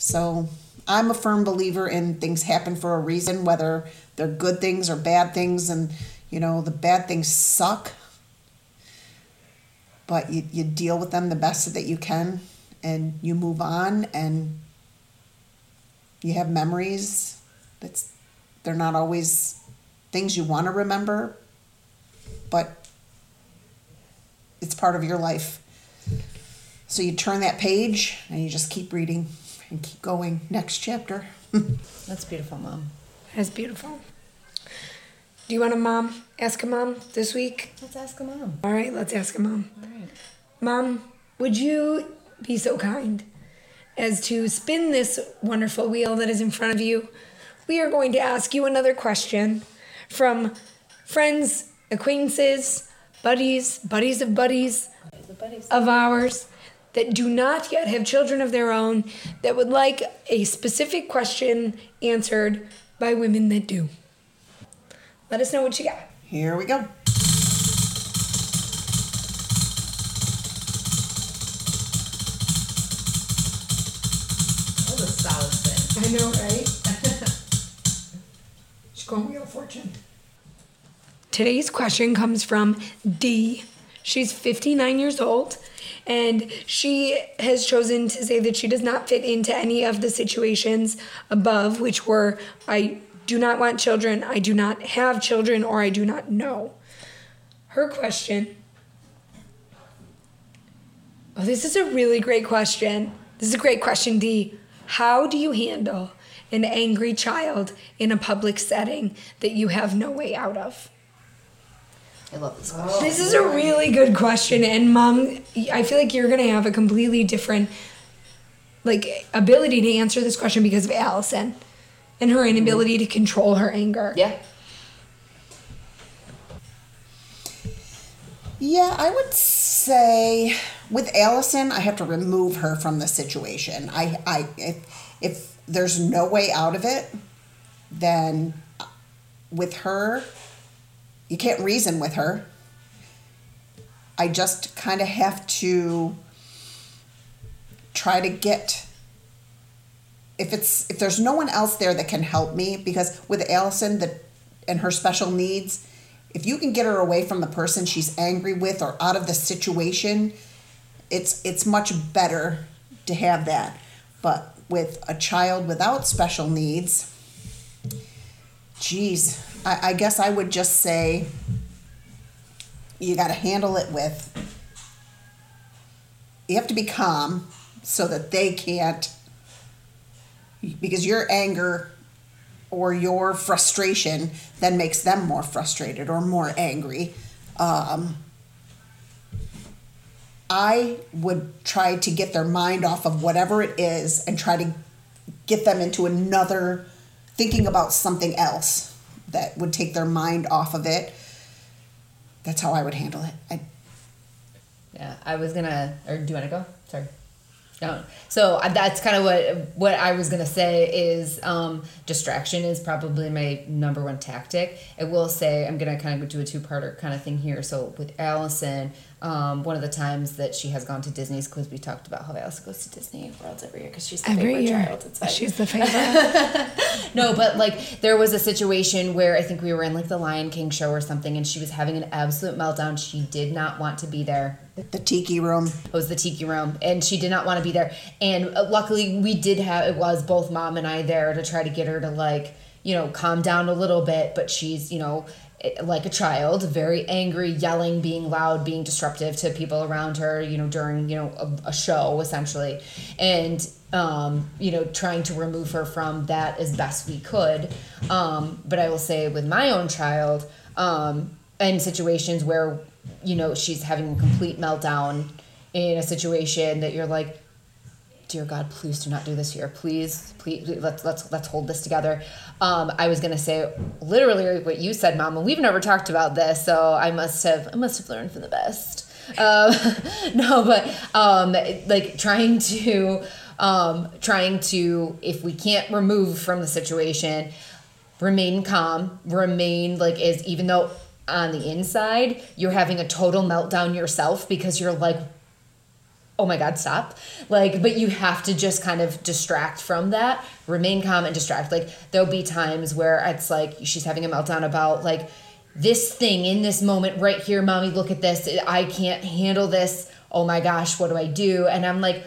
so I'm a firm believer in things happen for a reason, whether they're good things or bad things, and you know the bad things suck. But you, you deal with them the best that you can, and you move on, and you have memories. That's they're not always things you want to remember, but it's part of your life. So you turn that page and you just keep reading and keep going. Next chapter. That's beautiful, Mom. that's beautiful. Do you want a mom? Ask a mom this week? Let's ask a mom. All right, let's ask a mom. All right. Mom, would you be so kind as to spin this wonderful wheel that is in front of you? We are going to ask you another question from friends, acquaintances, buddies, buddies of buddies of ours that do not yet have children of their own that would like a specific question answered by women that do. Let us know what you got. Here we go. That was a solid spin. I know, right? She's going Wheel of Fortune. Today's question comes from D. She's 59 years old, and she has chosen to say that she does not fit into any of the situations above, which were I do not want children, I do not have children, or I do not know. Her question. Oh, this is a really great question. This is a great question, D. How do you handle an angry child in a public setting that you have no way out of? I love this oh. question. This is a really good question, and mom, I feel like you're gonna have a completely different like ability to answer this question because of Allison and her inability to control her anger. Yeah. Yeah, I would say with Allison, I have to remove her from the situation. I, I, if, if there's no way out of it, then with her, you can't reason with her. I just kind of have to try to get if it's if there's no one else there that can help me because with Allison that and her special needs, if you can get her away from the person she's angry with or out of the situation, it's it's much better to have that. But with a child without special needs, geez, I, I guess I would just say you got to handle it with. You have to be calm so that they can't because your anger or your frustration then makes them more frustrated or more angry. Um, I would try to get their mind off of whatever it is and try to get them into another thinking about something else that would take their mind off of it. That's how I would handle it. I, Yeah. I was gonna. Or do you want to go? Sorry. No. So uh, that's kind of what what I was gonna say is um, distraction is probably my number one tactic. I will say I'm gonna kind of do a two parter kind of thing here. So with Allison, um, one of the times that she has gone to Disney's because we talked about how Allison goes to Disney World every year because she's the Every favorite year. child. It's fine. She's the favorite. No, but like there was a situation where I think we were in like the Lion King show or something, and she was having an absolute meltdown. She did not want to be there. The tiki room. It was the tiki room, and she did not want to be there. And uh, luckily, we did have it was both mom and I there to try to get her to like you know calm down a little bit. But she's you know like a child, very angry, yelling, being loud, being disruptive to people around her. You know during you know a, a show essentially, and um, you know trying to remove her from that as best we could. Um, but I will say with my own child, um, in situations where you know she's having a complete meltdown in a situation that you're like dear god please do not do this here. Please please let's let's let's hold this together. Um, i was gonna say literally what you said mom we've never talked about this so i must have i must have learned from the best. Um, no but um, like trying to um, trying to if we can't remove from the situation remain calm remain like is even though on the inside you're having a total meltdown yourself because you're like oh my god stop. Like but you have to just kind of distract from that remain calm and distract. Like there'll be times where it's like she's having a meltdown about like this thing in this moment right here mommy look at this. I can't handle this. Oh my gosh what do i do? And i'm like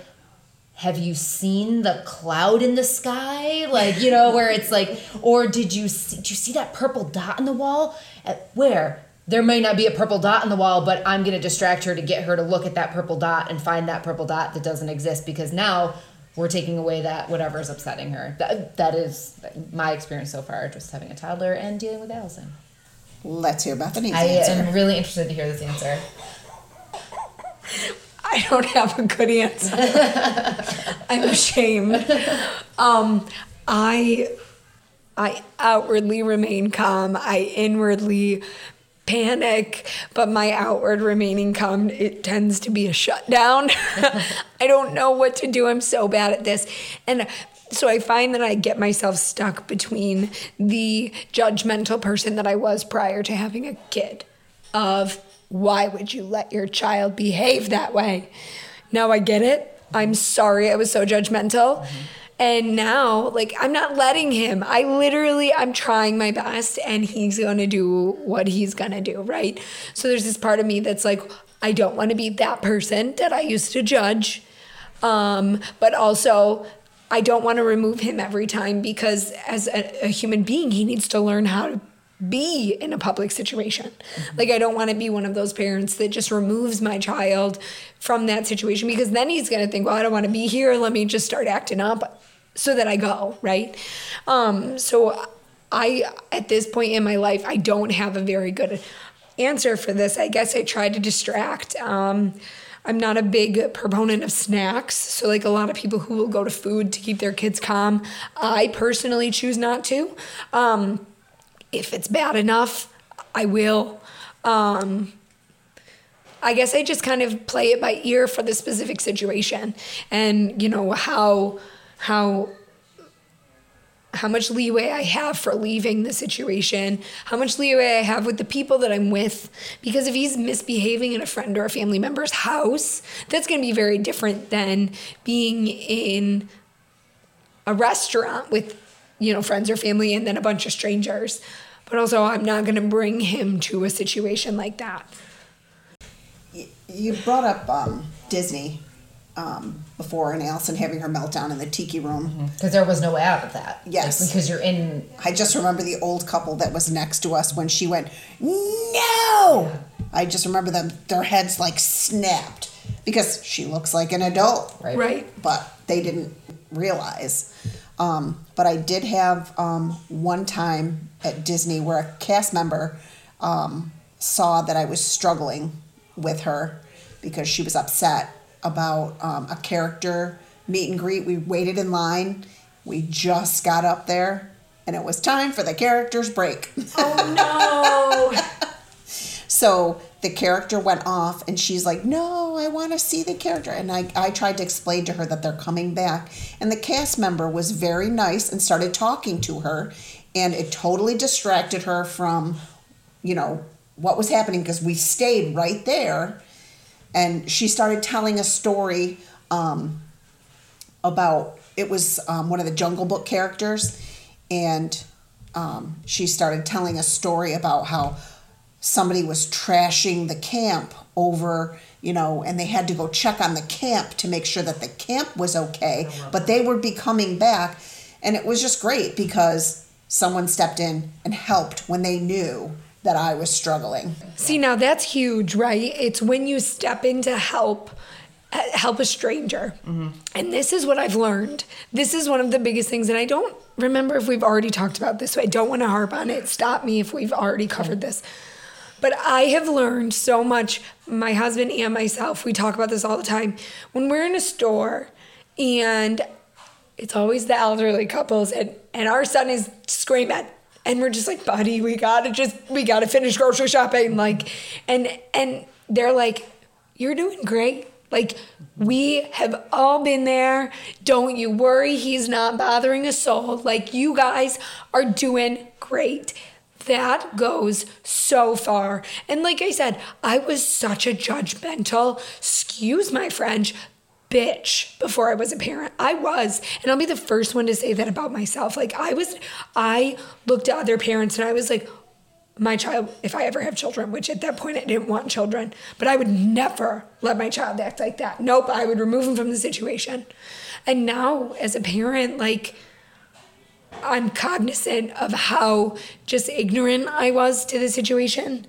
have you seen the cloud in the sky? Like you know where it's like or did you see, did you see that purple dot in the wall? At, where there may not be a purple dot on the wall but i'm going to distract her to get her to look at that purple dot and find that purple dot that doesn't exist because now we're taking away that whatever is upsetting her that, that is my experience so far just having a toddler and dealing with allison Let's hear Bethany's i answer. I am really interested to hear this answer I don't have a good answer. I'm ashamed. Um, I I outwardly remain calm. I inwardly panic, but my outward remaining calm it tends to be a shutdown. I don't know what to do. I'm so bad at this. And so I find that I get myself stuck between the judgmental person that I was prior to having a kid of why would you let your child behave that way? Now I get it. I'm sorry I was so judgmental. Mm-hmm. And now, like, I'm not letting him. I literally, I'm trying my best and he's gonna do what he's gonna do, right? So there's this part of me that's like, I don't wanna be that person that I used to judge. Um, but also, I don't wanna remove him every time because as a, a human being, he needs to learn how to be in a public situation. Like I don't want to be one of those parents that just removes my child from that situation because then he's going to think, "Well, I don't want to be here. Let me just start acting up so that I go, right?" Um so I at this point in my life, I don't have a very good answer for this. I guess I try to distract um I'm not a big proponent of snacks. So, like a lot of people who will go to food to keep their kids calm, I personally choose not to. Um, if it's bad enough, I will. Um, I guess I just kind of play it by ear for the specific situation, and you know how how how much leeway I have for leaving the situation, how much leeway I have with the people that I'm with. Because if he's misbehaving in a friend or a family member's house, that's going to be very different than being in a restaurant with, you know, friends or family and then a bunch of strangers. But also, I'm not going to bring him to a situation like that. You brought up um, Disney um, before and Allison having her meltdown in the tiki room. because there was no way out of that Yes. Like, because you're in I just remember the old couple that was next to us when she went, No! I just remember them, their heads like snapped because she looks like an adult. Right. Right. But they didn't realize. Um, but I did have um, one time at Disney where a cast member um, saw that I was struggling with her because she was upset about um, a character meet and greet. We waited in line. We just got up there, and it was time for the characters break. Oh no! So the character went off and she's like, No, I want to see the character. And I, I tried to explain to her that they're coming back. And the cast member was very nice and started talking to her. And it totally distracted her from, you know, what was happening because we stayed right there. And she started telling a story um, about it was um, one of the Jungle Book characters. And um, she started telling a story about how somebody was trashing the camp over, you know, and they had to go check on the camp to make sure that the camp was okay. But they would be coming back. And it was just great because someone stepped in and helped when they knew that I was struggling. See, now that's huge, right? It's when you step in to help uh, help a stranger. And this is what I've learned. This is one of the biggest things and I don't remember if we've already talked about this. So I don't want to harp on it. Stop me if we've already covered this. But I have learned so much, my husband and myself, we talk about this all the time. When we're in a store and it's always the elderly couples and, and our son is screaming and we're just like buddy we gotta just we gotta finish grocery shopping like and and they're like you're doing great. Like we have all been there. Don't you worry. He's not bothering a soul. Like you guys are doing great that goes so far. And like I said, I was such a judgmental, excuse my French, bitch before I was a parent. I was. And I'll be the first one to say that about myself. Like I was, I looked at other parents and I was like, my child, if I ever have children, which at that point I didn't want children, but I would never let my child act like that. Nope, I would remove him from the situation. And now as a parent, like, I'm cognizant of how just ignorant I was to the situation.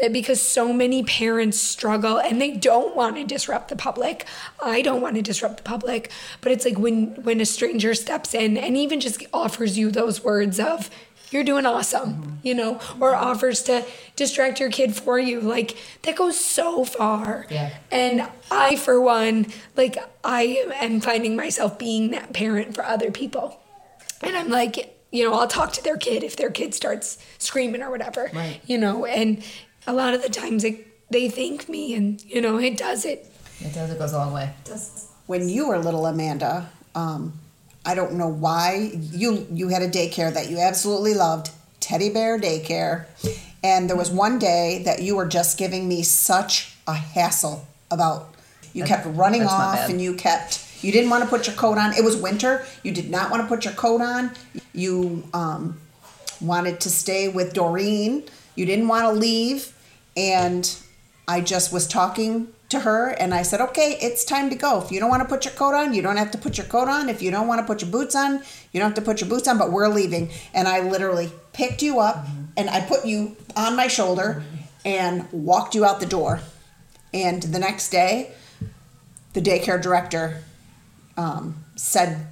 That because so many parents struggle and they don't want to disrupt the public. I don't want to disrupt the public, but it's like when when a stranger steps in and even just offers you those words of you're doing awesome, mm-hmm. you know, or offers to distract your kid for you. Like that goes so far. Yeah. And I for one, like I am finding myself being that parent for other people. And I'm like, you know, I'll talk to their kid if their kid starts screaming or whatever. Right. You know, and a lot of the times it, they thank me and, you know, it does it. It does. It goes a long way. when you were little Amanda, um, I don't know why you you had a daycare that you absolutely loved, Teddy Bear Daycare, and there was one day that you were just giving me such a hassle about. You kept running off, and you kept you didn't want to put your coat on. It was winter. You did not want to put your coat on. You um, wanted to stay with Doreen. You didn't want to leave, and I just was talking to her and I said, okay, it's time to go. If you don't want to put your coat on, you don't have to put your coat on. If you don't want to put your boots on, you don't have to put your boots on, but we're leaving. And I literally picked you up and I put you on my shoulder and walked you out the door. And the next day, the daycare director um, said,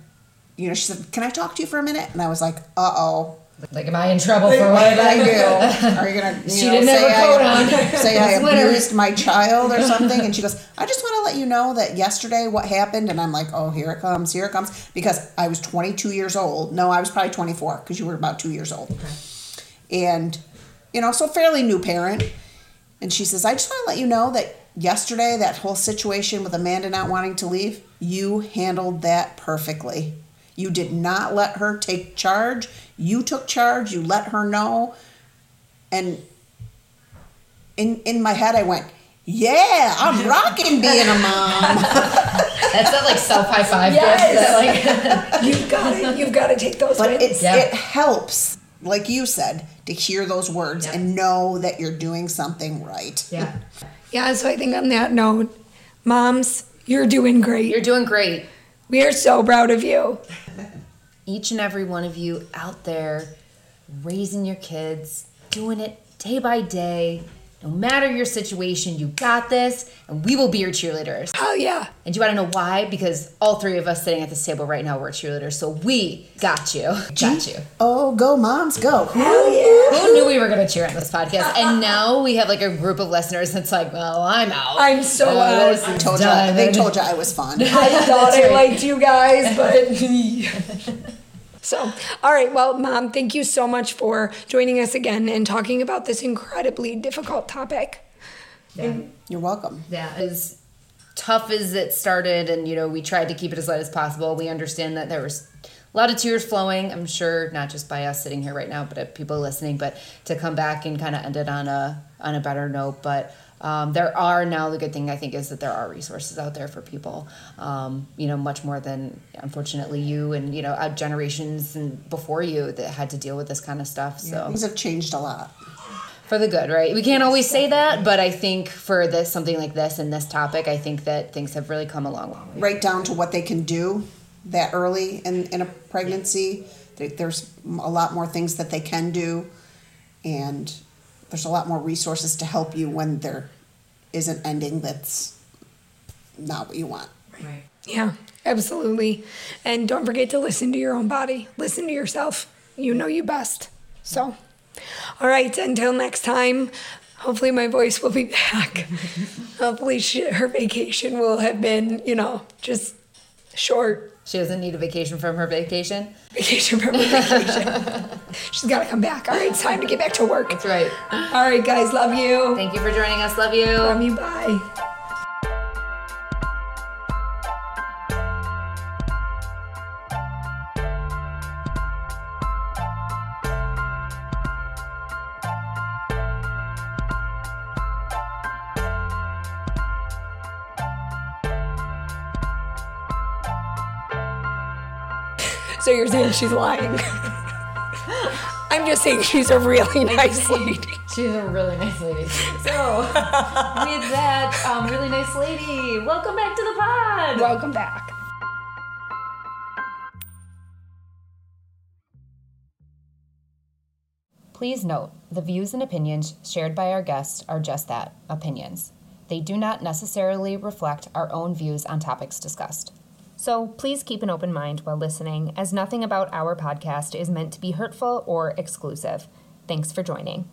you know, she said, can I talk to you for a minute? And I was like, uh oh. Like, am I in trouble for what I I do. Are you gonna? You She know, didn't say I. Say I abused my child or something, and she goes, "I just want to let you know that yesterday what happened." And I'm like, "Oh, here it comes, here it comes," because I was 22 years old. No, I was probably 24 because you were about two years old, okay. and you know, so fairly new parent. And she says, "I just want to let you know that yesterday that whole situation with Amanda not wanting to leave, you handled that perfectly." You did not let her take charge. You took charge. You let her know. And in in my head, I went, "Yeah, I'm rocking being a mom." That's not like self high five. Yes. That, like, You've got to, you've got to take those but wins. it Yeah. it helps, like you said, to hear those words Yeah. and know that you're doing something right. yeah. Yeah, so I think on that note, moms, you're doing great. You're doing great. we are so proud of you. Each and every one of you out there raising your kids, doing it day by day. No matter your situation, you got this, and we will be your cheerleaders. Oh, yeah. And you want to know why? Because all three of us sitting at this table right now, we're cheerleaders. So we got you. Got you. Oh, go moms, go! Who knew we were going to cheer on this podcast? And now we have like a group of listeners that's like, well, I'm out. I'm so Uh, out. I told you, they told you I was fun. I thought I liked you guys, but. So, all right. Well, Mom, thank you so much for joining us again and talking about this incredibly difficult topic. And You're welcome. Yeah, as tough as it started, and you know, we tried to keep it as light as possible. We understand that there was a lot of tears flowing. I'm sure not just by us sitting here right now, but at people listening. But to come back and kind of end it on a on a better note, but. Um, there are now the good thing I think is that there are resources out there for people, um, you know, much more than unfortunately you and you know uh, generations and before you that had to deal with this kind of stuff. So Things have changed a lot. for the good, right? We can't always say that, but I think for this something like this and this topic, I think that things have really come a long way. Right down to what they can do that early in, in a pregnancy. There- There's a lot more things that they can do, and there's a lot more resources to help you when there is an ending that's not what you want. Right. Yeah, absolutely. And don't forget to listen to your own body. Listen to yourself. You know you best. So, all right, until next time, hopefully my voice will be back. hopefully she, her vacation will have been, you know, just short She doesn't need a vacation from her vacation. vacation from her vacation. She's got to come back. All right, it's time to get back to work. That's right. All right, guys, love you. Thank you for joining us. Love you. Love you. Bye. So you're saying she's lying? I'm just saying she's a really nice lady. She's a really nice lady. So, with that um, really nice lady, welcome back to the pod. Welcome back. Please note, the views and opinions shared by our guests are just that opinions. They do not necessarily reflect our own views on topics discussed. So please keep an open mind while listening, as nothing about our podcast is meant to be hurtful or exclusive. Thanks for joining.